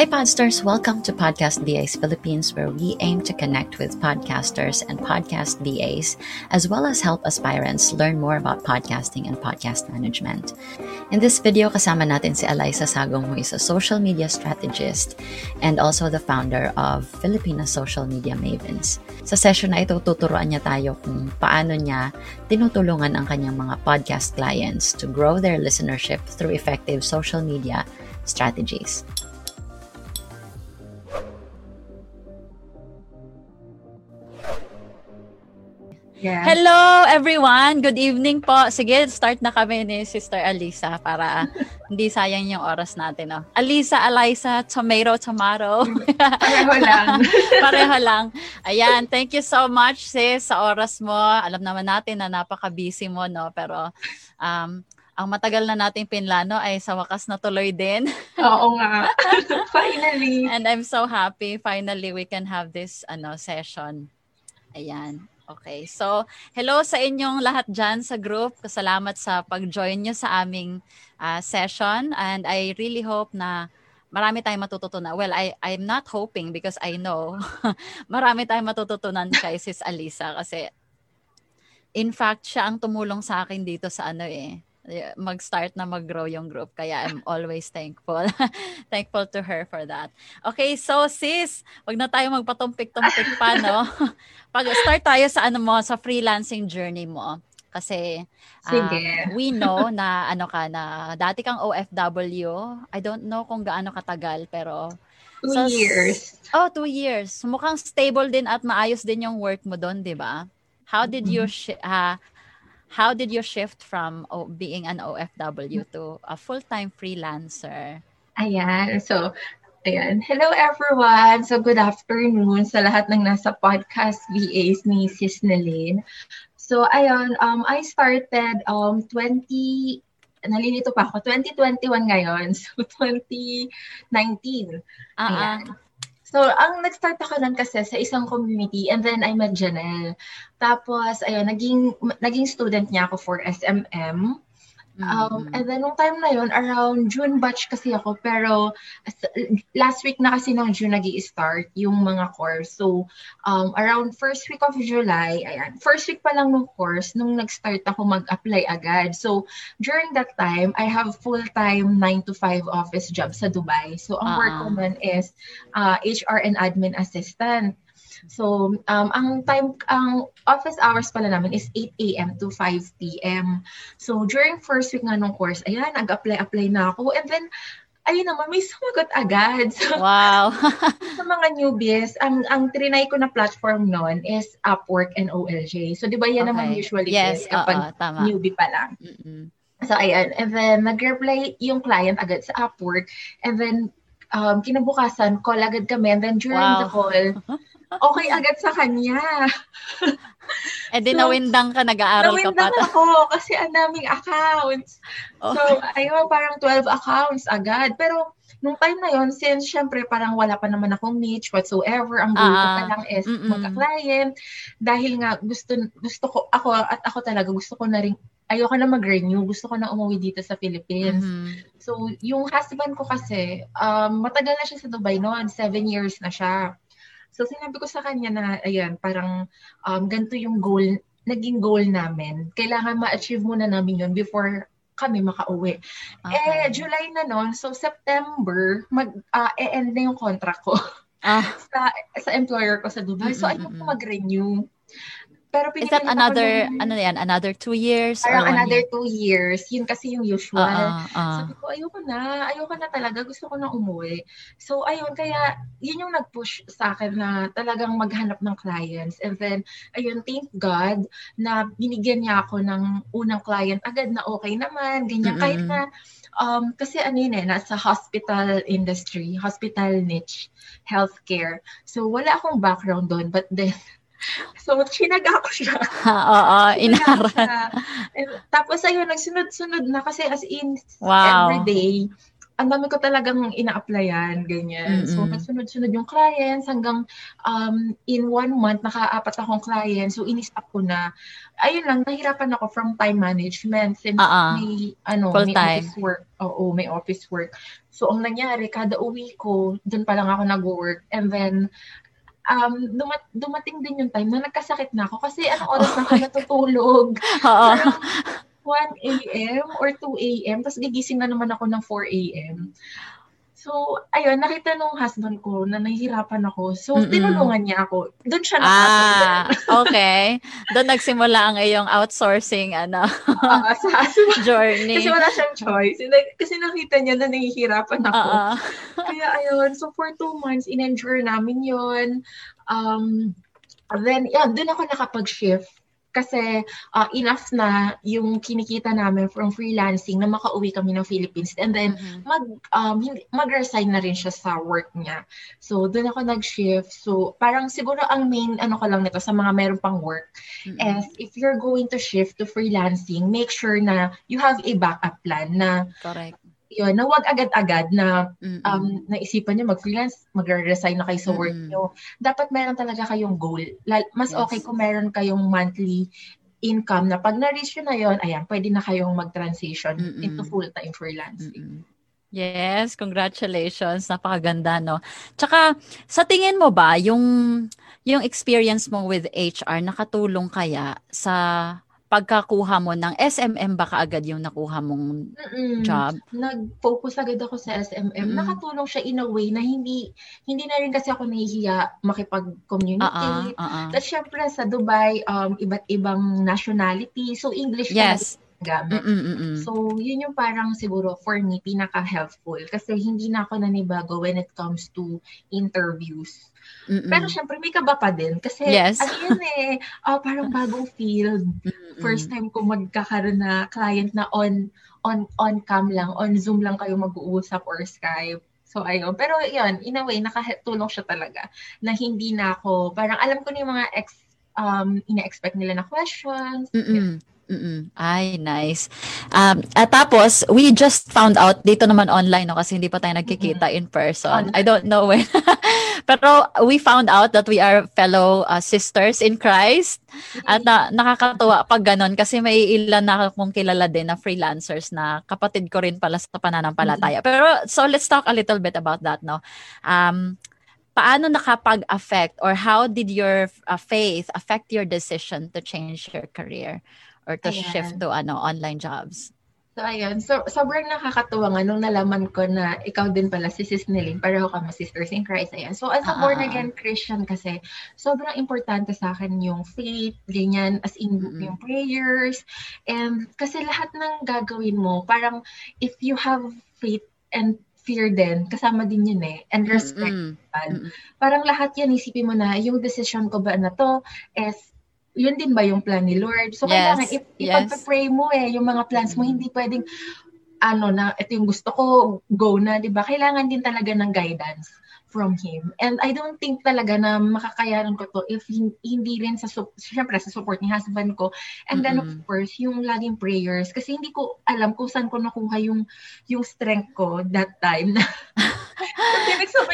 Hi, Podsters! Welcome to Podcast VAs Philippines, where we aim to connect with podcasters and podcast VAs, as well as help aspirants learn more about podcasting and podcast management. In this video, kasama natin si Eliza Sagong, who is a social media strategist and also the founder of Filipina Social Media Mavens. Sa session na ito, tuturuan niya tayo kung paano niya tinutulungan ang kanyang mga podcast clients to grow their listenership through effective social media strategies. Yeah. Hello everyone! Good evening po. Sige, start na kami ni Sister Alisa para hindi sayang yung oras natin. No? Alisa, Alisa, tomato, tomato. Pareho lang. Pareho lang. Ayan, thank you so much sis sa oras mo. Alam naman natin na napaka-busy mo, no? Pero um, ang matagal na nating pinlano ay sa wakas na tuloy din. Oo nga. Finally. And I'm so happy finally we can have this ano session. Ayan. Okay. So, hello sa inyong lahat dyan sa group. Salamat sa pag-join nyo sa aming uh, session. And I really hope na marami tayong matututunan. Well, I, I'm not hoping because I know marami tayong matututunan kay Sis Alisa kasi in fact, siya ang tumulong sa akin dito sa ano eh, mag-start na mag-grow yung group. Kaya I'm always thankful. thankful to her for that. Okay, so sis, wag na tayo magpatumpik-tumpik pa, no? Pag-start tayo sa ano mo, sa freelancing journey mo. Kasi uh, we know na ano ka na dati kang OFW. I don't know kung gaano katagal pero two so, years. Oh, two years. Mukhang stable din at maayos din yung work mo doon, 'di ba? How did you sh- uh, how did you shift from being an OFW to a full-time freelancer? Ayan. So, ayan. Hello everyone. So, good afternoon sa lahat ng nasa podcast VAs ni Sis Nelin. So, ayun, um, I started um, 20, nalilito pa ako, 2021 ngayon. So, 2019. Uh-uh. So, ang nag-start ako nun kasi sa isang community and then I met Janelle. Tapos, ayun, naging, naging student niya ako for SMM. Um, and then, nung time na yon around June batch kasi ako, pero last week na kasi ng June nag start yung mga course. So, um, around first week of July, ayan, first week pa lang ng course, nung nag-start ako mag-apply agad. So, during that time, I have full-time 9 to 5 office job sa Dubai. So, ang uh-huh. work ko man is uh, HR and admin assistant. So, um, ang time, ang office hours pala namin is 8 a.m. to 5 p.m. So, during first week nga nung course, ayan, nag-apply-apply na ako. And then, ayun naman, may sumagot agad. So, wow. sa mga newbies, ang ang trinay ko na platform noon is Upwork and OLJ. So, di ba yan okay. naman usually yes, is kapag newbie pa lang. Mm-mm. So, ayan. And then, nag-reply yung client agad sa Upwork. And then, um, kinabukasan, call agad kami. And then, during wow. the call, okay agad sa kanya. eh di so, nawindang ka, nag-aaral ka pa. Nawindang ako kasi ang daming accounts. Okay. So, ayun, parang 12 accounts agad. Pero, nung time na yon since syempre parang wala pa naman akong niche whatsoever, ang goal uh, ko pa lang is magka-client. Dahil nga gusto, gusto ko, ako at ako talaga, gusto ko na rin ayoko na mag-renew. Gusto ko na umuwi dito sa Philippines. Mm-hmm. So, yung husband ko kasi, um, matagal na siya sa Dubai noon. Seven years na siya. So sinabi ko sa kanya na, ayan, parang um, ganito yung goal, naging goal namin. Kailangan ma-achieve muna namin yun before kami makauwi. Okay. Eh, July na noon, so September, mag, uh, e-end na yung contract ko ah. sa, sa employer ko sa Dubai. So, mm-hmm. ayoko mag-renew. Pero Is that another, ano yan, another two years? Parang another year? two years. Yun kasi yung usual. Uh, uh, uh. Sabi ko, ayoko na. Ayoko na talaga. Gusto ko na umuwi. So, ayun. Kaya, yun yung nag-push sa akin na talagang maghanap ng clients. And then, ayun, thank God na binigyan niya ako ng unang client. Agad na okay naman. Ganyan. Mm-hmm. Kahit na, um, kasi ano yun eh, nasa hospital industry, hospital niche, healthcare. So, wala akong background doon. But then, So, chinaga ko siya. Oo, inaral. Tapos ayun, nagsunod-sunod na kasi as in wow. every day, ang dami ko talagang ina-applyan, ganyan. So, Mm-mm. nagsunod-sunod yung clients hanggang um, in one month, nakaapat akong client. So, in-stop ko na. Ayun lang, nahirapan ako from time management since ah. may, ano, Full may time. office work. Oo, may office work. So, ang nangyari, kada uwi ko, dun pa lang ako nag-work. And then, um, dumat dumating din yung time na nagkasakit na ako kasi anong oras na ako natutulog. Oo. Parang 1 a.m. or 2 a.m. Tapos gigising na naman ako ng 4 a.m. So, ayun, nakita nung husband ko na nahihirapan ako. So, Mm-mm. tinulungan niya ako. Doon siya napasok. Ah, okay. Doon nagsimula ang iyong outsourcing ano sa husband. journey. Kasi wala siyang choice. Kasi nakita niya na nahihirapan ako. Oo. Kaya ayun, so for two months, in-endure namin yun. Um, then, yan, doon ako nakapag-shift. Kasi uh, enough na yung kinikita namin from freelancing na makauwi kami ng Philippines. And then, Mhm. mag, um, mag-resign na rin siya sa work niya. So, doon ako nag-shift. So, parang siguro ang main ano ko lang nito sa mga meron pang work Mm-mm. is if you're going to shift to freelancing, make sure na you have a backup plan na Correct. Yun, na wag agad-agad na um, naisipan nyo mag-freelance, magre-resign na kayo sa work Mm-mm. nyo. Dapat meron talaga kayong goal. Mas Yes. okay kung meron kayong monthly income na pag na-reach nyo na yun, ayan, pwede na kayong mag-transition Mm-mm. into full-time freelancing. Mm-mm. Yes, congratulations. Napakaganda, no? Tsaka, sa tingin mo ba, yung, yung experience mo with HR, nakatulong kaya sa pagkakuha mo ng SMM ba kaagad yung nakuha mong Mm-mm. job? Nag-focus agad ako sa SMM. Mm-mm. Nakatulong siya in a way na hindi hindi na rin kasi ako nahihiya Ah, ah, makipag-communicate. ah, ah. Tapos syempre sa Dubai, um, iba't ibang nationality. So English Yes. gamit. So, yun yung parang siguro for me pinaka-helpful kasi hindi na ako nanibago when it comes to interviews. Mm-mm. Pero syempre may kaba pa din kasi Yes. ano yun eh, ah, parang bagong field. Mm-mm. First time ko magkakaroon na client na on on on cam lang, on Zoom lang kayo mag-uusap or Skype. So, ayun. Pero yun, in a way, nakatulong siya talaga na hindi na ako, parang alam ko na yung mga ex, um, ina-expect nila na questions. Mm-mm. Mm-mm. Ay, nice. Um, at tapos, we just found out, dito naman online, no, kasi hindi pa tayo nagkikita in person. Online. I don't know when. Pero we found out that we are fellow uh, sisters in Christ. At na, nakakatuwa pag ganon kasi may ilan na akong kilala din na freelancers na kapatid ko rin pala sa pananampalataya. Pero so let's talk a little bit about that, no? Um, paano nakapag-affect or how did your uh, faith affect your decision to change your career or to Ayan. shift to ano online jobs? So, ayun. So, sobrang nakakatuwa nga nung nalaman ko na ikaw din pala si Sis Nelly. Pareho kami sisters in Christ. Ayan. So, as a Ah, born ah, ah. again Christian kasi, sobrang importante sa akin yung faith, ganyan, as in Mm-mm. yung prayers. And kasi lahat ng gagawin mo, parang if you have faith and fear din, kasama din yun eh. And respect. Mm-mm. Parang lahat yan, isipin mo na, yung decision ko ba na to is yun din ba yung plan ni Lord? So, Yes, kailangan, if, yes. ipag-pray mo eh, yung mga plans mo, hindi pwedeng, ano na, ito yung gusto ko, go na, di ba? Kailangan din talaga ng guidance from Him. And I don't think talaga na makakayanan ko to if hin- hindi rin sa, syempre, sa support ni husband ko. And then, of course, yung laging prayers. Kasi hindi ko alam kung saan ko nakuha yung, yung strength ko that time. na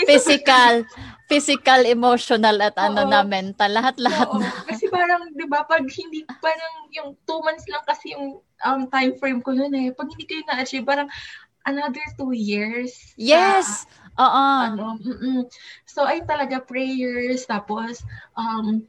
Physical, physical, emotional at ano Oo. na mental, lahat-lahat Oo, na. kasi parang, di ba, pag hindi, parang yung two months lang kasi yung um, time frame ko yun eh. Pag hindi ko yun na-achieve, parang another two years. Yes. Oo. ano, mm-mm. So, ay talaga prayers, tapos, um,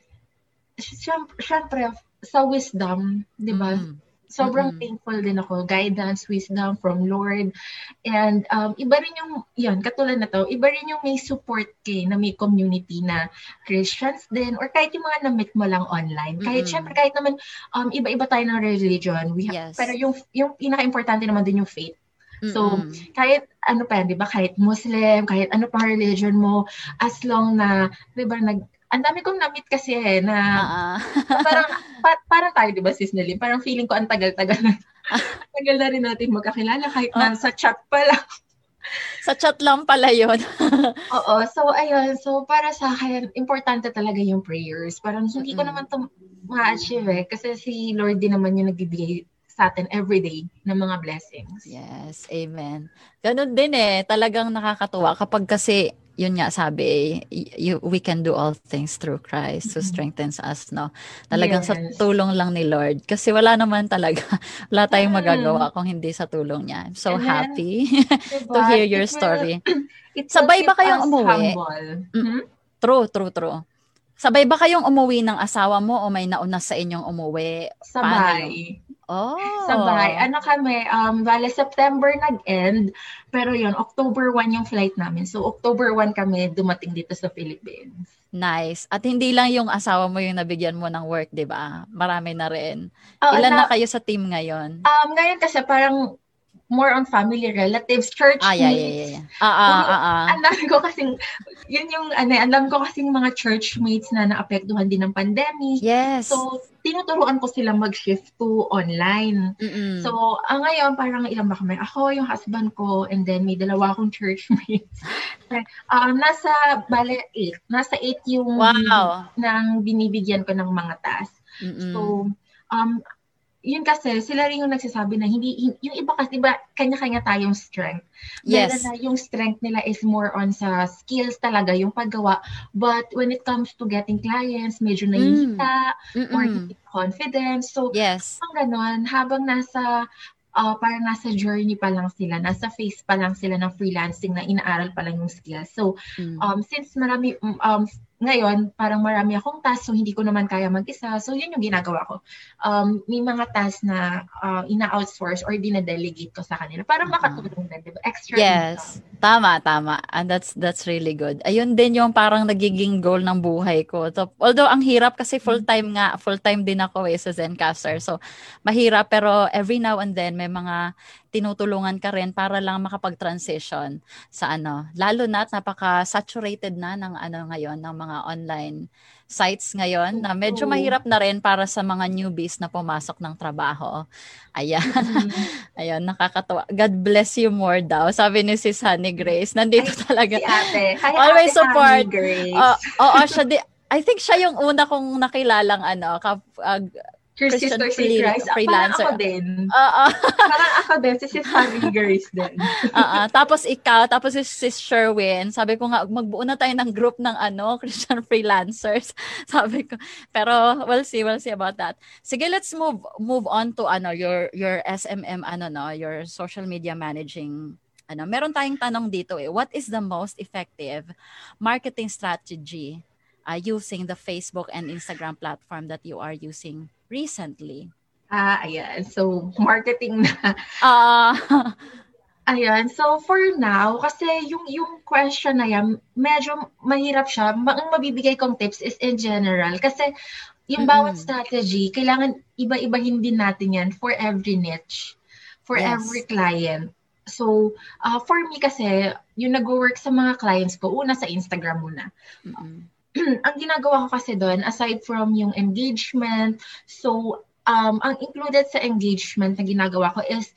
syem- syempre, sa wisdom, di ba? Mm. Sobrang Mm-mm. thankful din ako. Guidance, wisdom from Lord. And um, iba rin yung, yun, katulad na to, iba rin yung may support kay na may community na Christians din or kahit yung mga na-meet mo lang online. Kahit Mm-mm. syempre, kahit naman um, iba-iba tayo ng religion. We ha- Yes. Pero yung, yung pinaka-importante naman din yung faith. So, Mm-mm. kahit ano pa yan, di ba? Kahit Muslim, kahit ano pang religion mo, as long na, di ba, nag, ang dami kong na-meet kasi eh, na Ah, parang pa- parang tayo 'di ba sis Nelly? Parang feeling ko ang tagal-tagal na. tagal na rin natin magkakilala kahit Ah. na sa chat pa lang. Sa chat lang pala yun. Oo, so ayun, so para sa akin importante talaga yung prayers. Parang hindi ko naman to ma-achieve eh kasi si Lord din naman yung nagbibigay sa atin everyday ng mga blessings. Yes, amen. Ganun din eh, talagang nakakatuwa kapag kasi yun nga sabi, you, we can do all things through Christ who strengthens us, no? Talagang yes. sa tulong lang ni Lord. Kasi wala naman talaga, wala tayong mm. magagawa kung hindi sa tulong niya. I'm so And happy then, to hear your it story. Will, Sabay ba kayong umuwi? Hmm? True, true, true. Sabay ba kayong umuwi ng asawa mo o may nauna sa inyong umuwi? Sabay. Oh. Sabay. Ano kami, um, bale September nag-end, pero yon October 1 yung flight namin. So, October 1 kami dumating dito sa Philippines. Nice. At hindi lang yung asawa mo yung nabigyan mo ng work, di ba? Marami na rin. Oh, Ilan na, na kayo sa team ngayon? Um, ngayon kasi parang more on family relatives, church ah, yeah, yeah, yeah, yeah. Ah, ah, ah, ah. Ang dami ko kasing, yun yung, ano, ang dami ko kasing mga church mates na naapektuhan din ng pandemic. Yes. So, tinuturuan ko sila mag-shift to online. Mm-mm. So, ang ngayon, parang ilang ba kami? Ako, yung husband ko, and then may dalawa akong church mates. um, nasa, bale, eight. Nasa eight yung wow. nang binibigyan ko ng mga task. Mm-mm. So, um, yun kasi, sila rin yung nagsasabi na hindi, yung iba kasi, iba, kanya-kanya tayong strength. Yes. Na yung strength nila is more on sa skills talaga, yung paggawa. But when it comes to getting clients, medyo nahihita, mm. or hindi confidence. So, yes. ang ganon, habang nasa uh, parang nasa journey pa lang sila, nasa phase pa lang sila ng freelancing na inaaral pa lang yung skills. So, mm. um, since marami, um, ngayon, parang marami akong task, so hindi ko naman kaya mag-isa. So, yun yung ginagawa ko. Um, may mga task na uh, ina-outsource or dina-delegate ko sa kanila para makatulong din, di ba? Extra Yes. Income. Tama, tama. And that's that's really good. Ayun din yung parang nagiging goal ng buhay ko. So, although, ang hirap kasi full-time nga, full-time din ako eh sa Zencaster. So, mahirap, pero every now and then, may mga tinutulungan ka rin para lang makapag-transition sa ano. Lalo na at napaka-saturated na ng ano ngayon, ng mga online sites ngayon na medyo mahirap na rin para sa mga newbies na pumasok ng trabaho. Ayan. Mm-hmm. Ayan, nakakatawa. God bless you more daw. Sabi ni si Sunny Grace. Nandito Ay, talaga. Si ate. Hi, Always ate support. Grace. Oo, uh, oh, siya di, I think siya yung una kong nakilalang ano, kap, uh, Christian, Christian free, Christ. freelancer. Parang ako din. Oo. parang ako din. Si Sis Harry Grace din. Oo. Tapos ikaw, tapos si Sis Sherwin, sabi ko nga, magbuo na tayo ng group ng ano, Christian freelancers. sabi ko. Pero we'll see, we'll see about that. Sige, let's move move on to ano, your your SMM, ano no, your social media managing ano, meron tayong tanong dito eh. What is the most effective marketing strategy uh, using the Facebook and Instagram platform that you are using recently? Ah, ayan. So, marketing na. Ah. Uh, ayan. So, for now, kasi yung, yung question na yan, medyo mahirap siya. Ang mabibigay kong tips is in general. Kasi yung mm-hmm. bawat strategy, kailangan iba-ibahin din natin yan for every niche, for yes. every client. So, uh, for me kasi, yung nag-work sa mga clients ko, una sa Instagram muna. Mm-hmm ang ginagawa ko kasi doon, aside from yung engagement, so um, ang included sa engagement na ginagawa ko is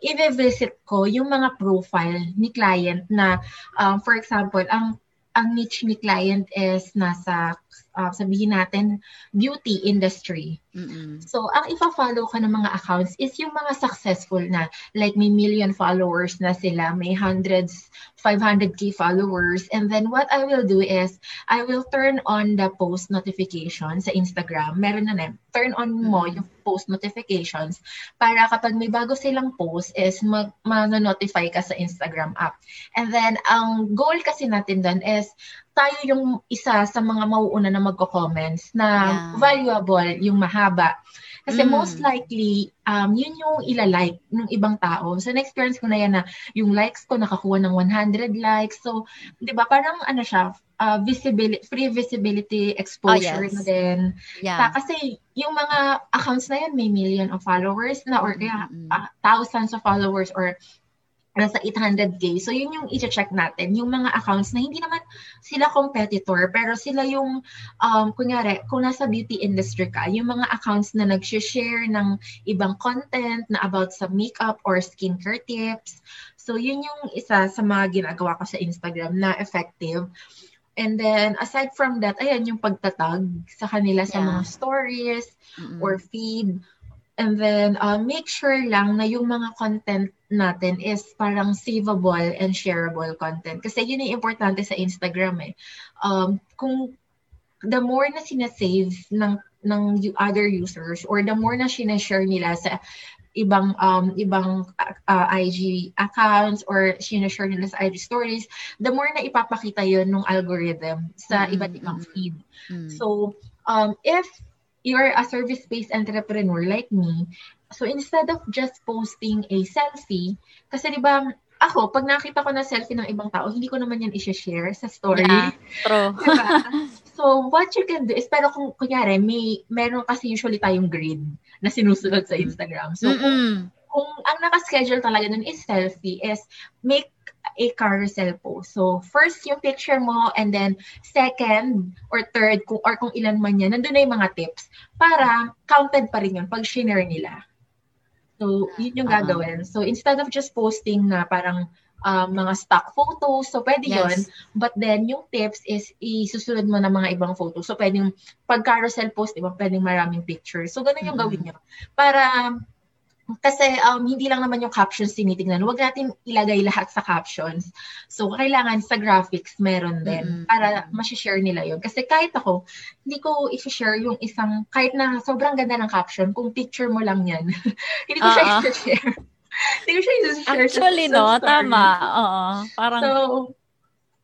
i-visit ko yung mga profile ni client na, um, for example, ang ang niche ni client is nasa uh, sabihin natin beauty industry. Mm-mm. So ang ifa-follow ko ng mga accounts is yung mga successful na like may million followers na sila, may hundreds 500k followers. And then what I will do is, I will turn on the post notification sa Instagram. Meron na na, turn on mo mm-hmm. yung post notifications para kapag may bago silang post is mag, ma-notify ka sa Instagram app. And then, ang goal kasi natin doon is, tayo yung isa sa mga mauuna na magko-comments na yeah. valuable, yung mahaba. Kasi mm. most likely, um, yun yung ilalike ng ibang tao. So, na-experience ko na yan na yung likes ko nakakuha ng 100 likes. So, di ba, parang ano siya, uh, visibility, free visibility exposure oh, yes. na din. Yeah. kasi yung mga accounts na yan, may million of followers na or kaya uh, thousands of followers or nasa 800k. So, yun yung i-check natin. Yung mga accounts na hindi naman sila competitor, pero sila yung, um, kunyari, kung nasa beauty industry ka, yung mga accounts na nag-share ng ibang content na about sa makeup or skincare tips. So, yun yung isa sa mga ginagawa ko sa Instagram na effective. And then, aside from that, ayan, yung pagtatag sa kanila sa yeah. mga stories mm-hmm. or feed And then, uh, make sure lang na yung mga content natin is parang savable and shareable content. Kasi yun yung importante sa Instagram eh. Um, kung the more na sinasave ng ng other users or the more na sinashare nila sa ibang um ibang uh, IG accounts or sinashare nila sa IG stories, the more na ipapakita yon ng algorithm sa mm-hmm. iba't ibang feed. Mm-hmm. So, um, if you're a service-based entrepreneur like me, so instead of just posting a selfie, kasi di ba, ako, pag nakita ko na selfie ng ibang tao, hindi ko naman yan i-share sa story. Yeah, true. diba? So, what you can do is, pero kung, kunyari, may, meron kasi usually tayong grid na sinusunod sa Instagram. So, kung, kung ang nakaschedule talaga nun is selfie, is make a carousel post. So, first yung picture mo and then second or third kung or kung ilan man yan, nandun na yung mga tips para counted pa rin yun pag share nila. So, yun yung uh-huh. gagawin. So, instead of just posting na parang um, mga stock photos, so pwede yes. yun. But then, yung tips is isusunod mo na mga ibang photos. So, pwedeng pag carousel post, diba, pwedeng maraming pictures. So, ganun yung mm-hmm. gawin nyo. Para kasi um, hindi lang naman yung captions tinitingnan. Huwag natin ilagay lahat sa captions. So, kailangan sa graphics meron din mm-hmm. para ma-share nila yon Kasi kahit ako, hindi ko i-share yung isang, kahit na sobrang ganda ng caption, kung picture mo lang yan, hindi ko uh-huh. siya i-share. hindi ko siya i-share. Actually, no? Sa tama. Oo. Parang... So,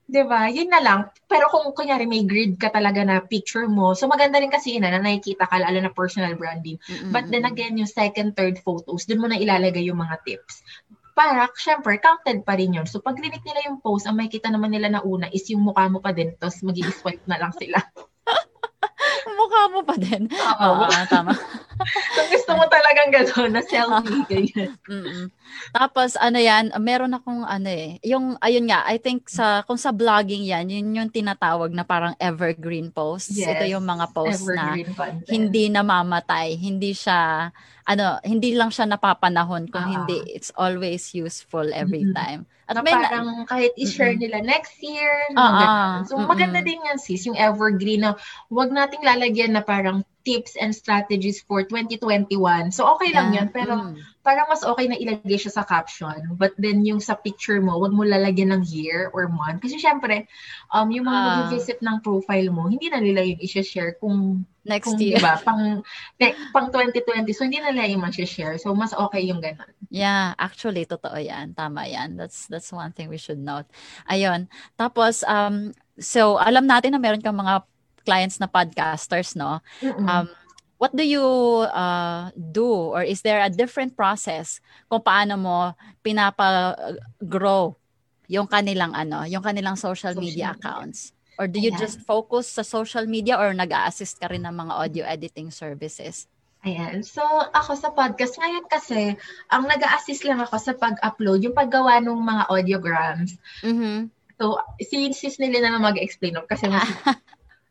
'Di ba? Yun na lang. Pero kung kunyari may grid ka talaga na picture mo, so maganda rin kasi yun na, na nakikita ka lalo na personal branding. Mm-hmm. But then again, yung second, third photos, dun mo na ilalagay yung mga tips. Para, syempre, counted pa rin yun. So, pag clinic nila yung post, ang makikita naman nila na una is yung mukha mo pa din, tapos mag swipe na lang sila. mukha mo pa din. Oo, Oo tama. Kung gusto mo talagang gano'n, na selfie, ganyan. Mm-mm. Tapos, ano yan, meron akong ano eh, yung, ayun nga, I think sa, kung sa vlogging yan, yun yung tinatawag na parang evergreen posts. Yes, Ito yung mga posts na content. hindi namamatay, hindi siya, ano, hindi lang siya napapanahon kung uh-huh. hindi, it's always useful every mm-hmm. time. At na may parang kahit i-share mm-hmm. nila next year. Uh-huh. So mm-hmm. maganda din yan sis, yung evergreen na wag nating lalagyan na parang tips and strategies for 2021. So okay lang yeah. yan, pero mm parang mas okay na ilagay siya sa caption. But then yung sa picture mo, wag mo lalagyan ng year or month. Kasi syempre, um, yung mga uh, mag-visit ng profile mo, hindi na nila yung i-share kung next kung, year. Diba, pang, ne, pang 2020. So, hindi na nila yung share So, mas okay yung ganun. Yeah, actually, totoo yan. Tama yan. That's, that's one thing we should note. Ayun. Tapos, um, so, alam natin na meron kang mga clients na podcasters, no? Mm-mm. Um, what do you uh, do or is there a different process kung paano mo pinapa-grow yung kanilang ano, yung kanilang social, social media, media accounts? Or do you Ayan. just focus sa social media or nag-a-assist ka rin ng mga audio editing services? Ayan. So, ako sa podcast, ngayon kasi, ang nag assist lang ako sa pag-upload, yung paggawa ng mga audiograms. Mm-hmm. So, si sis nila na mag-explain kasi mas,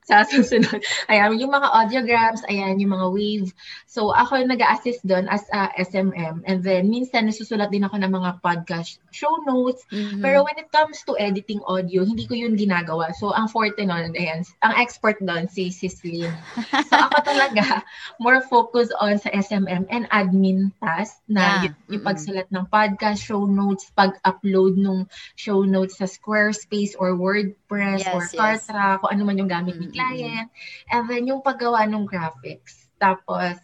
sa susunod. Ayan, yung mga audiograms, ayan, yung mga wave. So, ako nag assist doon as a SMM. And then, minsan, nasusulat din ako ng mga podcast show notes. Mm-hmm. Pero when it comes to editing audio, hindi ko yun ginagawa. So, ang forte nun, ayan, ang expert doon, si Sislin. So, ako talaga, more focus on sa SMM and admin task na yeah. yung, yung pagsulat ng podcast show notes, pag-upload ng show notes sa Squarespace or WordPress yes, or Kartra, yes. kung ano man yung gamit mm-hmm client, and then yung paggawa ng graphics. Tapos,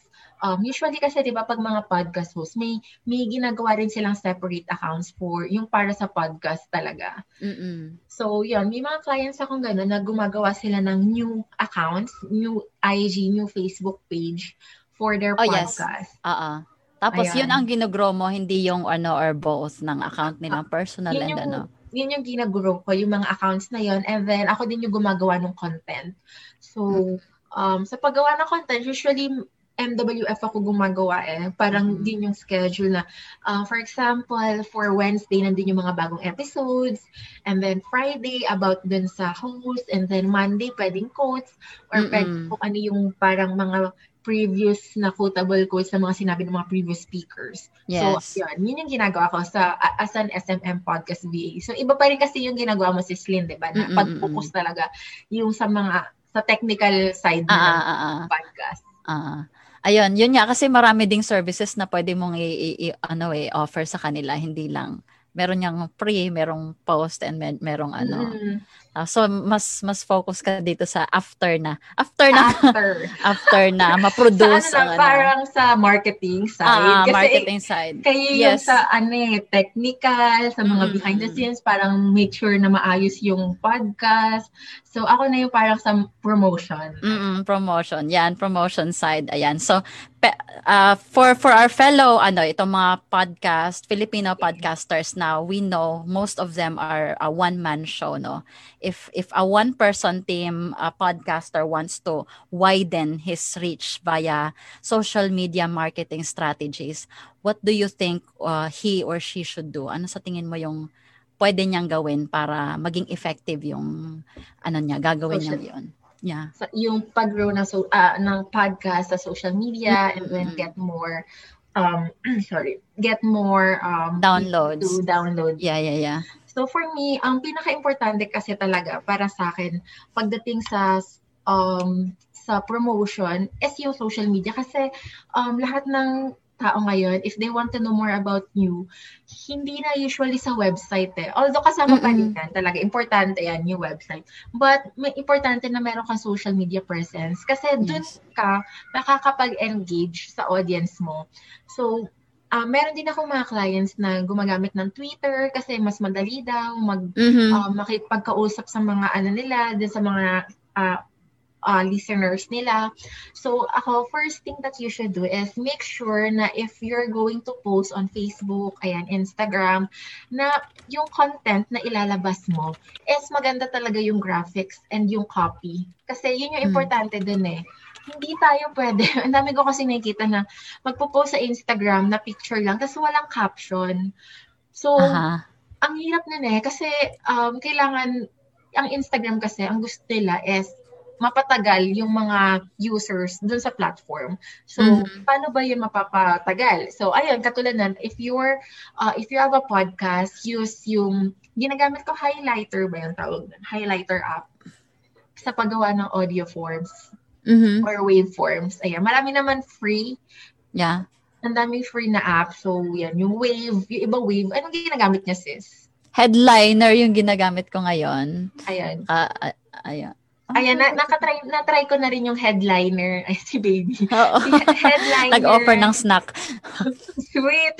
um, usually kasi 'di ba pag mga podcast host, may may ginagawa rin silang separate accounts for yung para sa podcast talaga. Mm-mm. So, yun, may mga clients akong gano'n na gumagawa sila ng new accounts, new IG, new Facebook page for their oh, podcast. Yes. Oo. Tapos Ayan. yun ang ginugrow mo, hindi yung ano or both ng account nilang personal uh, and ano yun yung ginaguro ko, yung mga accounts na yon And then, ako din yung gumagawa ng content. So, um, sa paggawa ng content, usually, MWF ako gumagawa eh. Parang mm-hmm. din yung schedule na, uh, for example, for Wednesday, nandun yung mga bagong episodes. And then Friday, about dun sa host. And then Monday, pwedeng quotes. Or mm-hmm. pwede kung ano yung parang mga previous na quotable quotes sa mga sinabi ng mga previous speakers. Yes. So, yun. Yun yung ginagawa ko sa as an SMM podcast VA. So, iba pa rin kasi yung ginagawa mo si Slyn, di ba? Na pag-focus talaga yung sa mga sa technical side ng uh, uh, uh, podcast. Uh, Ayun, yun nga kasi marami ding services na pwede mong i, i, ano eh offer sa kanila, hindi lang meron niyang pre, merong post and mer- merong ano. Mm-hmm. Uh, so mas mas focus ka dito sa after na. After na. After. after na ma-produce sa ano, ang, parang ano. sa marketing side. Ah, Kasi marketing side. Kayo yes. yung sa ano eh, technical, sa mga mm-hmm. behind the scenes, parang make sure na maayos yung podcast. So ako na yung parang sa promotion. Mm-mm, promotion. Yan, promotion side. Ayan. So uh, for for our fellow ano itong mga podcast Filipino podcasters now we know most of them are a one man show no if if a one person team a podcaster wants to widen his reach via social media marketing strategies what do you think uh, he or she should do? Ano sa tingin mo yung pwede niyang gawin para maging effective yung ano niya gagawin social. niya yon yeah. So, yung pag-grow ng so uh, ng podcast sa social media mm-hmm. and then get more um sorry get more um downloads. to download. Yeah yeah yeah So for me, ang pinaka-importante kasi talaga para sa akin pagdating sa um sa promotion is yung social media kasi um lahat ng tao ngayon, if they want to know more about you, hindi na usually sa website eh. Although kasama pa rin yan, talaga, importante yan yung website. But may importante na meron kang social media presence kasi yes. dun ka nakakapag-engage sa audience mo. So, uh, meron din ako mga clients na gumagamit ng Twitter kasi mas madali daw mag mm-hmm. uh, makipagkausap sa mga ano nila, din sa mga uh, uh, listeners nila. So ako, first thing that you should do is make sure na if you're going to post on Facebook, ayan, Instagram, na yung content na ilalabas mo is maganda talaga yung graphics and yung copy. Kasi yun yung mm. importante mm. dun eh hindi tayo pwede. Ang dami ko kasi nakikita na magpo-post sa Instagram na picture lang tapos walang caption. So, uh-huh. ang hirap nun eh kasi um, kailangan ang Instagram kasi ang gusto nila is mapatagal yung mga users dun sa platform. So, mm-hmm. paano ba yun mapapatagal? So, ayun, katulad nan, if you're, uh, if you have a podcast, use yung, ginagamit ko highlighter ba yung tawag? Highlighter app sa paggawa ng audio forms mm-hmm. or waveforms. Ayan, marami naman free. Yeah. Ang daming free na app. So, yan, yung wave, yung iba wave, anong ginagamit niya, sis? Headliner yung ginagamit ko ngayon. Ayan. Uh, ayan. Ayan, na, nakatry, na-try ko na rin yung headliner. Ay, si baby. Oo. headliner. Nag-offer ng snack. Sweet.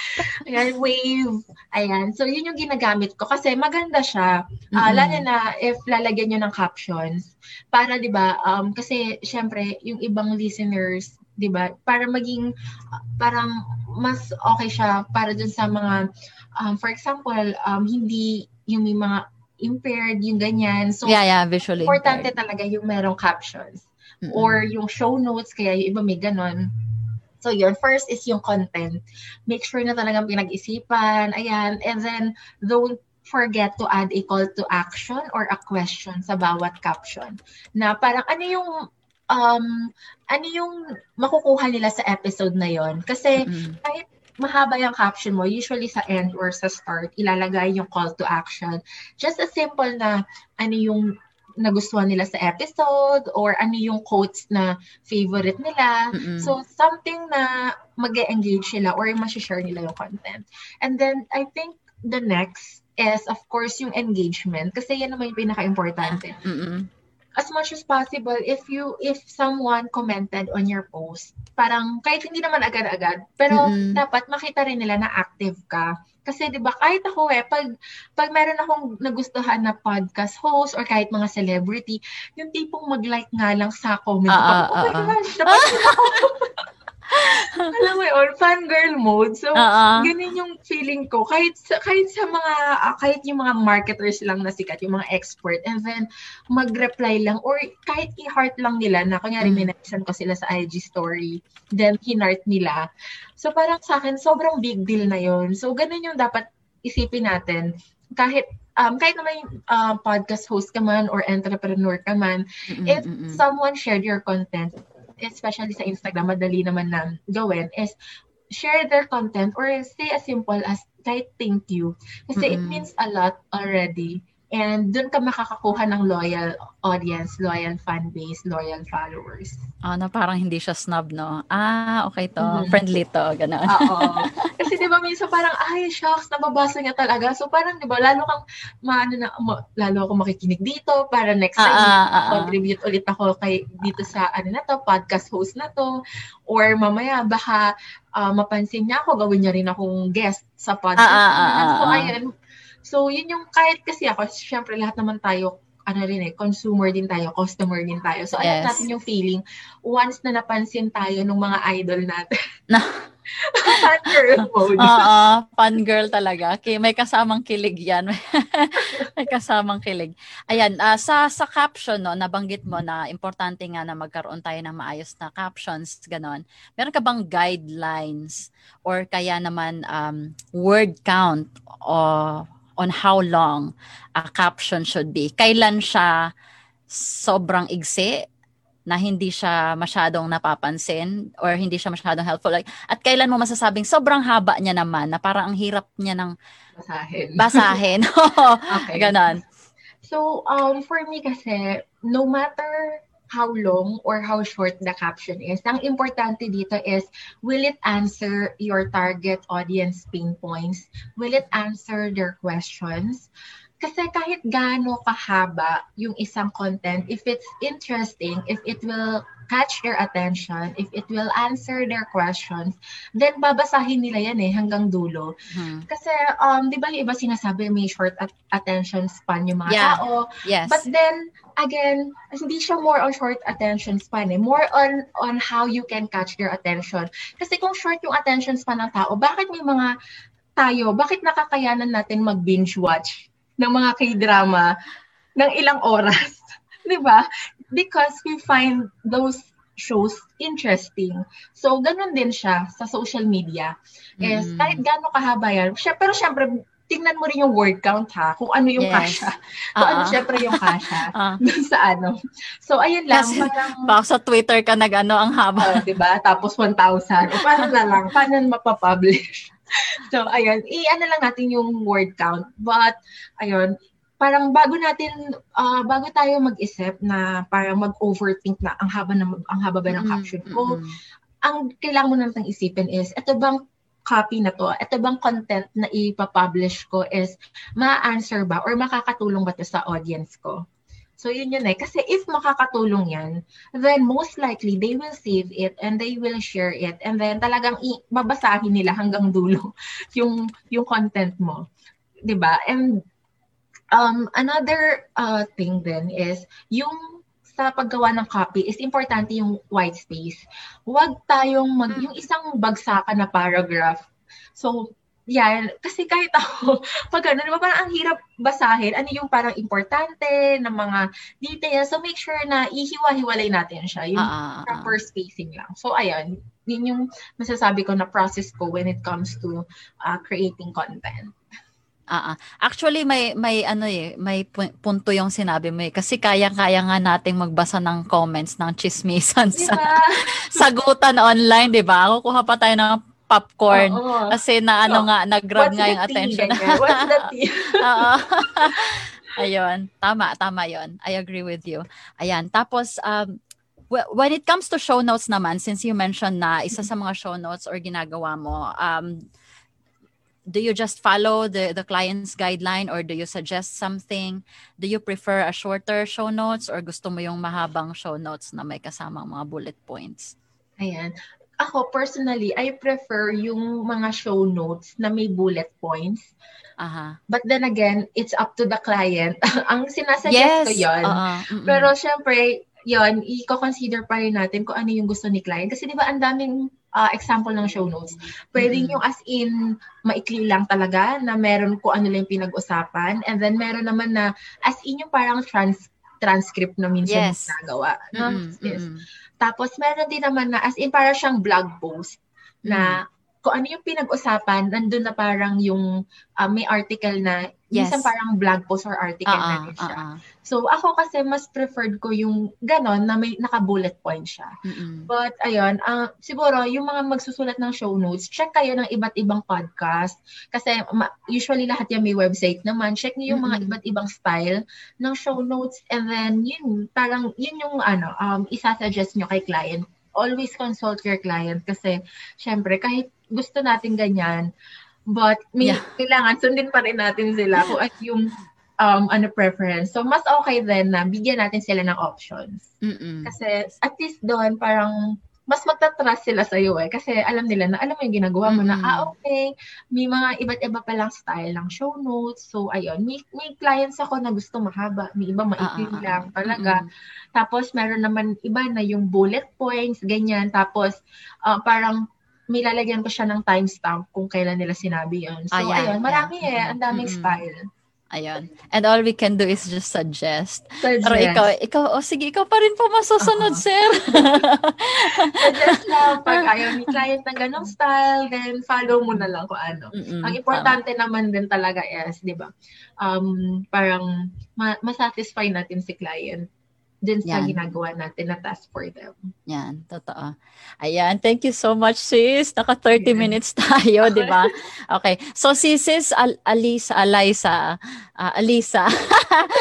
Ayan, wave. Ayan. So, yun yung ginagamit ko kasi maganda siya. Uh, mm-hmm. Lalo na if lalagyan nyo ng captions. Para, di ba, um, kasi, syempre, yung ibang listeners, di ba, para maging, uh, parang mas okay siya para dun sa mga, um, for example, um, hindi yung may mga impaired, yung ganyan. So, yeah, yeah, visually importante impaired. talaga yung merong captions. Mm-mm. Or yung show notes, kaya yung iba may ganon. So, yun. First is yung content. Make sure na talagang pinag-isipan. Ayan. And then, don't forget to add a call to action or a question sa bawat caption. Na parang ano yung um ano yung makukuha nila sa episode na yon kasi mm-hmm. kahit mahaba yung caption mo, usually sa end or sa start, ilalagay yung call to action. Just a simple na ano yung nagustuhan nila sa episode or ano yung quotes na favorite nila. Mm-hmm. So, something na mag engage sila or ma-share nila yung content. And then, I think the next is, of course, yung engagement. Kasi yan naman yung pinaka-importante. Mm-hmm as much as possible if you if someone commented on your post parang kahit hindi naman agad-agad pero mm-hmm. dapat makita rin nila na active ka. Kasi 'di ba kahit ako eh pag pag meron akong nagustuhan na podcast host or kahit mga celebrity yung tipong mag-like nga lang sa comment. Uh, uh, oh my uh, gosh dapat alam mo yun, fangirl mode. So, uh-uh. ganun yung feeling ko. Kahit sa, kahit sa mga, uh, kahit yung mga marketers lang na sikat, yung mga expert, and then mag-reply lang, or kahit i-heart lang nila na, kunyari, mm. minention ko sila sa IG story, then hinart nila. So, parang sa akin, sobrang big deal na yun. So, ganun yung dapat isipin natin. Kahit um, kahit naman uh, podcast host ka man or entrepreneur ka man, mm-mm, if mm-mm. someone shared your content, especially sa Instagram, madali naman na gawin, is share their content or say as simple as kahit thank you. Kasi mm-hmm. it means a lot already And doon ka makakakuha ng loyal audience, loyal fan base, loyal followers. Ah, na parang hindi siya snob, no? Ah, okay to. Mm-hmm. Friendly to, gano'n. Oo. Kasi di ba minsan parang, ay, shucks, nababasa niya talaga. So parang, di ba, lalo kang, maano na, ma, lalo ako makikinig dito para next time, ah, ah, ah, contribute ulit ako kay, dito sa, ano na to, podcast host na to. Or mamaya, baka uh, mapansin niya ako, gawin niya rin akong guest sa podcast. Ah, ah, ah, ah, so, ayun, So, yun yung kahit kasi ako, syempre lahat naman tayo ano rin eh, consumer din tayo, customer din tayo. So, yes. alam natin yung feeling once na napansin tayo ng mga idol natin. Na. fan girl mode. Oo, fan girl talaga. Okay, may kasamang kilig yan. may kasamang kilig. Ayan, uh, sa sa caption, no, nabanggit mo na importante nga na magkaroon tayo ng maayos na captions, ganon. Meron ka bang guidelines or kaya naman um, word count o on how long a caption should be. Kailan siya sobrang igsi na hindi siya masyadong napapansin or hindi siya masyadong helpful. Like, at kailan mo masasabing sobrang haba niya naman na parang ang hirap niya ng basahin. Basahin. okay. Ganon. So, um, for me kasi, no matter how long or how short the caption is. Ang importante dito is, will it answer your target audience pain points? Will it answer their questions? Kasi kahit gaano kahaba yung isang content, if it's interesting, if it will catch their attention, if it will answer their questions, then babasahin nila yan eh hanggang dulo. Hmm. Kasi um 'di ba yung iba sinasabi may short at- attention span yung mga yeah. tao. Yes. But then again, hindi siya more on short attention span eh. More on on how you can catch their attention. Kasi kung short yung attention span ng tao, bakit may mga tayo, bakit nakakayanan natin mag-binge watch? ng mga K-drama ng ilang oras. 'Di ba? Because we find those shows interesting. So, ganun din siya sa social media. Is mm. kahit gaano kahaba yan. Siya, pero syempre, tingnan mo rin yung word count ha, kung ano yung yes. kasha. Kung uh-uh. ano syempre yung kasha dun sa ano. So, ayun lang. Kasi, parang, sa Twitter ka nag-ano ang haba. Uh, diba? Tapos 1,000. O paano na lang? Paano mapapublish? so, ayun, i-ano lang natin yung word count. But, ayun, parang bago natin uh, bago tayo mag-isip na parang mag-overthink na ang haba na ang haba ba ng caption ko mm-hmm. ang kailangan mo natin isipin is ito bang copy na to ito bang content na ipa-publish ko is ma-answer ba or makakatulong ba to sa audience ko So yun yun eh. Kasi if makakatulong yan, then most likely they will save it and they will share it and then talagang i- babasahin nila hanggang dulo yung yung content mo. 'Di ba? And um another uh thing then is yung sa paggawa ng copy is importante yung white space. Huwag tayong mag, yung isang bagsakan na paragraph. So, yan, kasi kahit ako, pag ano, diba, parang ang hirap basahin, ano yung parang importante ng mga details. So, make sure na ihiwa-hiwalay natin siya, yung uh, proper spacing lang. So, ayan, yun yung masasabi ko na process ko when it comes to uh, creating content. Ah, uh, actually may may ano eh, may punto yung sinabi mo eh. Kasi kaya-kaya nga nating magbasa ng comments ng chismisan diba? sa sagutan online, 'di ba? Kukuha pa tayo ng popcorn. Oo. Kasi na ano so, nga, nag-grab nga yung attention. What's the tea? Oo. Ayun. Tama, tama yon I agree with you. Ayan. Tapos, um, when it comes to show notes naman, since you mentioned na isa sa mga show notes or ginagawa mo, um, do you just follow the, the client's guideline or do you suggest something? Do you prefer a shorter show notes or gusto mo yung mahabang show notes na may kasamang mga bullet points? Ayan ako personally, I prefer yung mga show notes na may bullet points. Uh-huh. But then again, it's up to the client. Ang sinasuggest yes. ko yon. Uh-huh. Pero syempre, yon i-consider pa rin natin kung ano yung gusto ni client. Kasi di ba ang daming uh, example ng show notes. Pwedeng mm-hmm. yung as in, maikli lang talaga na meron ko ano lang pinag-usapan. And then meron naman na as in yung parang trans transcript na minsan yes. nagawa. No? Mm-hmm. Yes. Mm-hmm. Tapos meron din naman na as in para siyang blog post na kung ano yung pinag-usapan, nandun na parang yung uh, may article na, yes. minsan parang blog post or article uh-uh, na rin siya. Uh-uh. So ako kasi mas preferred ko yung ganon na may naka-bullet point siya. Mm-hmm. But ayun, uh, siguro yung mga magsusulat ng show notes, check kayo ng iba't ibang podcast. Kasi ma- usually lahat yan may website naman. Check niyo yung mm-hmm. mga iba't ibang style ng show notes and then yun, parang yun yung ano, um, isa-suggest nyo kay client always consult your client kasi syempre kahit gusto natin ganyan but may yeah. kailangan sundin pa rin natin sila kung at yung um, ano preference. So, mas okay then na bigyan natin sila ng options. Mm-mm. Kasi at least doon parang mas magta-trust sila sa iyo eh kasi alam nila na alam mo yung ginagawa mo mm-hmm. na ah okay may mga iba't iba pa lang style ng show notes so ayun may, may clients ako na gusto mahaba may iba maikli uh-huh. lang talaga mm-hmm. tapos meron naman iba na yung bullet points ganyan tapos uh, parang may lalagyan ko siya ng timestamp kung kailan nila sinabi yun. So, Ayan, ayun, marami yeah. eh. Ang daming mm-hmm. style. Ayun. And all we can do is just suggest. suggest. Pero ikaw, ikaw, oh sige, ikaw pa rin po masusunod, uh-huh. sir. suggest lang. Pag ayaw ni client ng ganong style, then follow mo na lang kung ano. Mm-mm, Ang importante tama. naman din talaga is, di ba, um, parang ma- masatisfy natin si client din sa Yan. ginagawa natin na task for them. Yan, totoo. Ayan, thank you so much sis. Naka 30 yeah. minutes tayo, di ba? Okay. So si sis Al- Alisa, Alisa, uh, Alisa.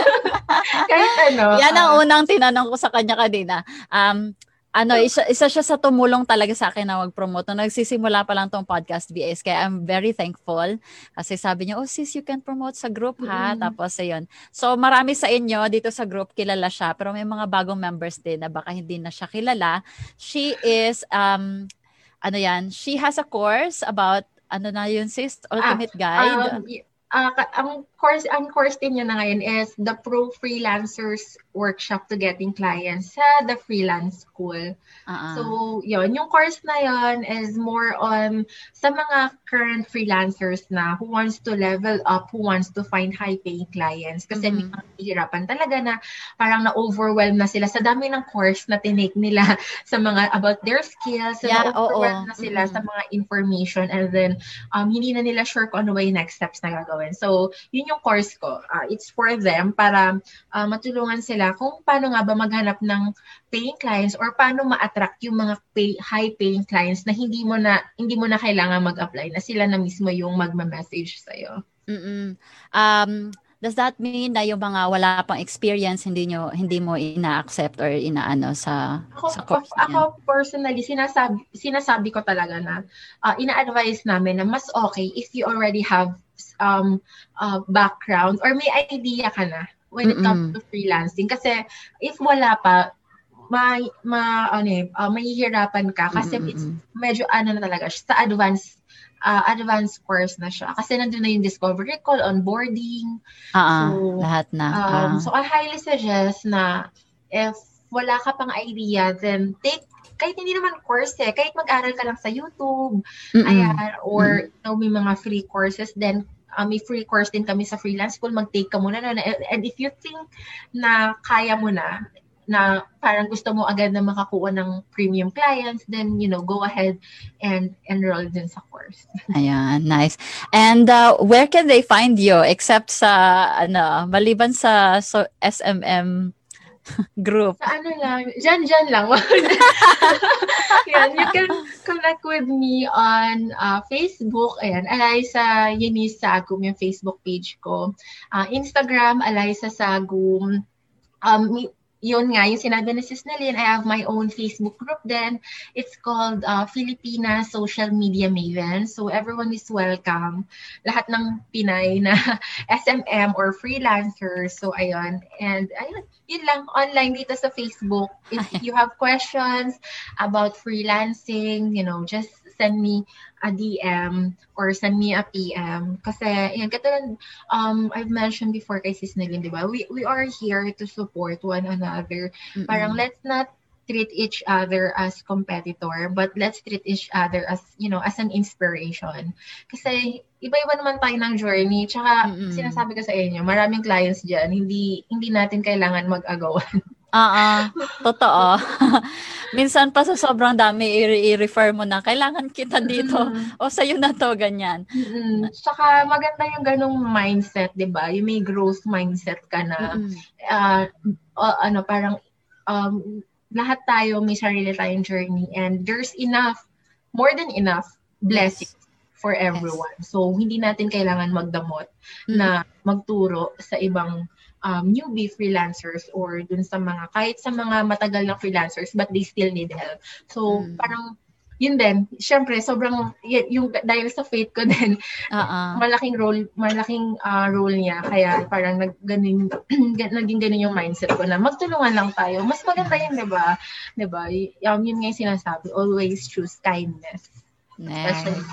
Kahit ano. Yan ang uh, unang tinanong ko sa kanya kanina. Um, ano, isa, isa siya sa tumulong talaga sa akin na mag-promote. Nung nagsisimula pa lang tong podcast BS, kaya I'm very thankful. Kasi sabi niya, oh sis, you can promote sa group ha. Mm-hmm. Tapos ayun. So marami sa inyo dito sa group kilala siya, pero may mga bagong members din na baka hindi na siya kilala. She is, um, ano yan, she has a course about, ano na yun sis, Ultimate ah, Guide. Um, uh, ang course ang course din niya na ngayon is the Pro Freelancers Workshop to Getting Clients sa the Freelance School. Uh-uh. So, yon yung course na yon is more on sa mga current freelancers na who wants to level up, who wants to find high-paying clients. Kasi mm-hmm. may hirapan talaga na parang na-overwhelm na sila sa dami ng course na tinake nila sa mga about their skills. So yeah, na-overwhelm na sila mm-hmm. sa mga information and then um, hindi na nila sure kung ano ba yung next steps na gagawin. So, yun yung course ko. Uh, it's for them para uh, matulungan sila kung paano nga ba maghanap ng paying clients or paano ma-attract yung mga pay, high-paying clients na hindi mo na hindi mo na kailangan mag-apply na sila na mismo yung magma-message sa iyo. Mm. Um does that mean na yung mga wala pang experience hindi nyo hindi mo ina-accept or inaano sa ako, sa course niya? Ako personally sinasabi sinasabi ko talaga na uh, ina-advise namin na mas okay if you already have um uh, background? Or may idea ka na when it comes to freelancing? Kasi if wala pa ma, ma ano eh, uh, mahihirapan ka kasi Mm-mm. it's medyo ano na talaga sa advanced uh, advanced course na siya. Kasi nandoon na yung discovery call onboarding. Uh-uh, so, lahat na. um, uh-huh. so I highly suggest na if wala ka pang idea then take kahit hindi naman course eh, kahit mag-aral ka lang sa YouTube, Mm-mm. ayan, or you know, may mga free courses, then uh, may free course din kami sa freelance school, mag-take ka muna na. And if you think na kaya mo na, na parang gusto mo agad na makakuha ng premium clients, then, you know, go ahead and enroll din sa course. Ayan, nice. And uh, where can they find you except sa, ano, maliban sa so, SMM group? Sa ano lang, dyan, dyan lang. Yan, you can connect with me on uh, Facebook. Ayan, Eliza Yenis Sagum yung Facebook page ko. Uh, Instagram, Eliza Sagum. Um, yun nga, yung sinabi ni Sis Nalin, I have my own Facebook group then. It's called uh, Filipina Social Media Maven. So everyone is welcome. Lahat ng Pinay na SMM or freelancers. So ayun. And ayun, yun lang, online dito sa Facebook. If you have questions about freelancing, you know, just send me a DM or send me a PM. Kasi, yan, katulad, um, I've mentioned before kay Sis Nelin, di ba? We, we are here to support one another. Mm-mm. Parang let's not treat each other as competitor, but let's treat each other as, you know, as an inspiration. Kasi iba-iba naman tayo ng journey. Tsaka, Mm-mm. sinasabi ko sa inyo, maraming clients dyan, hindi, hindi natin kailangan mag-agawan. Oo, totoo. Minsan pa sa sobrang dami, i-refer mo na, kailangan kita dito. Mm-hmm. O sa'yo na to, ganyan. Mm-hmm. Saka maganda yung ganong mindset, di ba? Yung may growth mindset ka na, mm-hmm. uh, uh, ano, parang, um, lahat tayo may sarili tayong journey and there's enough, more than enough, blessings yes. for everyone. Yes. So, hindi natin kailangan magdamot mm-hmm. na magturo sa ibang um, newbie freelancers or dun sa mga, kahit sa mga matagal na freelancers, but they still need help. So, mm. parang, yun din, syempre, sobrang, y- yung, dahil sa faith ko din, uh-uh. malaking role, malaking uh, role niya, kaya parang nag, ganin, naging ganun yung mindset ko na magtulungan lang tayo. Mas maganda yun, di ba? Di ba? Um, yun nga yung sinasabi, always choose kindness. Especially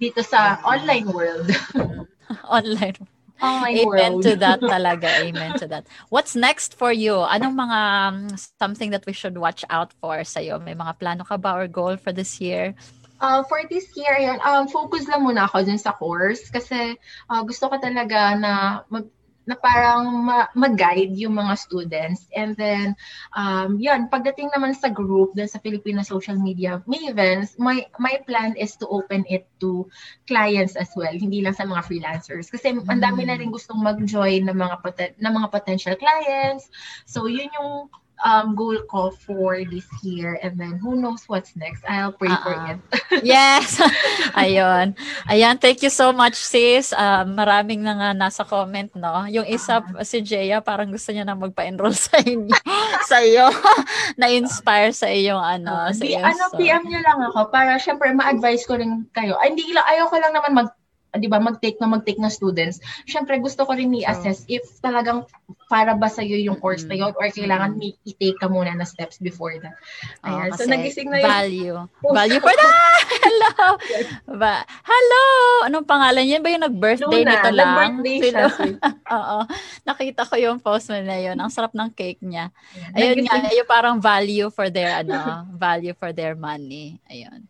dito sa online world. online online Amen world. to that talaga. Amen to that. What's next for you? Anong mga um, something that we should watch out for sa'yo? May mga plano ka ba or goal for this year? Uh, for this year, yun, um, focus lang muna ako dun sa course kasi uh, gusto ko talaga na mag na parang ma- mag-guide yung mga students. And then, um, yun, pagdating naman sa group, dun sa Filipino social media mavens, my, my plan is to open it to clients as well, hindi lang sa mga freelancers. Kasi mm. ang dami na rin gustong mag-join ng mga, poten- ng mga potential clients. So, yun yung um, goal ko for this year. And then who knows what's next. I'll pray uh-uh. for it. yes. Ayun. Ayan, thank you so much sis. Uh, maraming na nga nasa comment, no? Yung isa, uh-huh. si Jeya, parang gusto niya na magpa-enroll sa inyo. sa iyo. Na-inspire sa iyong ano. Uh, sa iyong, ano, so. PM niyo lang ako para syempre ma-advise ko rin kayo. Ay, hindi ayaw ko lang naman mag 'di ba, mag-take na mag-take na students, syempre gusto ko rin i-assess if talagang para ba sa iyo yung course na yun or kailangan mm i-take ka muna na steps before that. Ayan. Oh, so nagising na yung value. value for that. Hello. Ba, hello. Anong pangalan niyan? Ba yung nag-birthday Luna, nito lang? Nag-birthday siya. Oo. Nakita ko yung post mo na yun. Ang sarap ng cake niya. Ayun nga, yung parang value for their ano, value for their money. Ayun.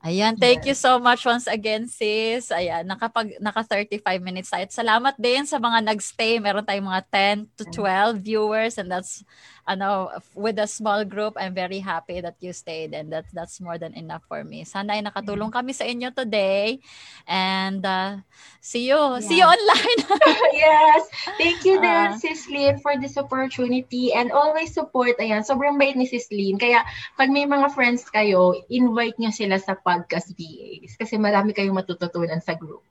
Ayan, thank you so much once again, sis. Ayan, nakapag, naka 35 minutes tayo. Salamat din sa mga nagstay. Meron tayong mga 10 to 12 viewers and that's ano, with a small group, I'm very happy that you stayed and that that's more than enough for me. Sana ay nakatulong kami sa inyo today and uh, see you. Yeah. See you online. yes. Thank you din, uh, Sis Lynn, for this opportunity and always support. Ayan, sobrang bait ni Sis Lynn. Kaya pag may mga friends kayo, invite nyo sila sa podcast VAs kasi marami kayong matututunan sa group.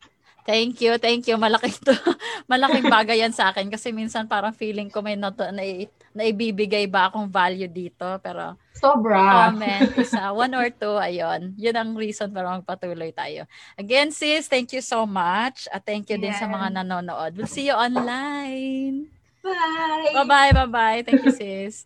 Thank you, thank you. Malaking to, malaking bagay yan sa akin kasi minsan parang feeling ko may not, na, na ibibigay ba akong value dito pero sobra. Comment isa, one or two, ayun. Yun ang reason para magpatuloy tayo. Again, sis, thank you so much. At thank you yeah. din sa mga nanonood. We'll see you online. Bye. Bye-bye, bye-bye. Thank you, sis.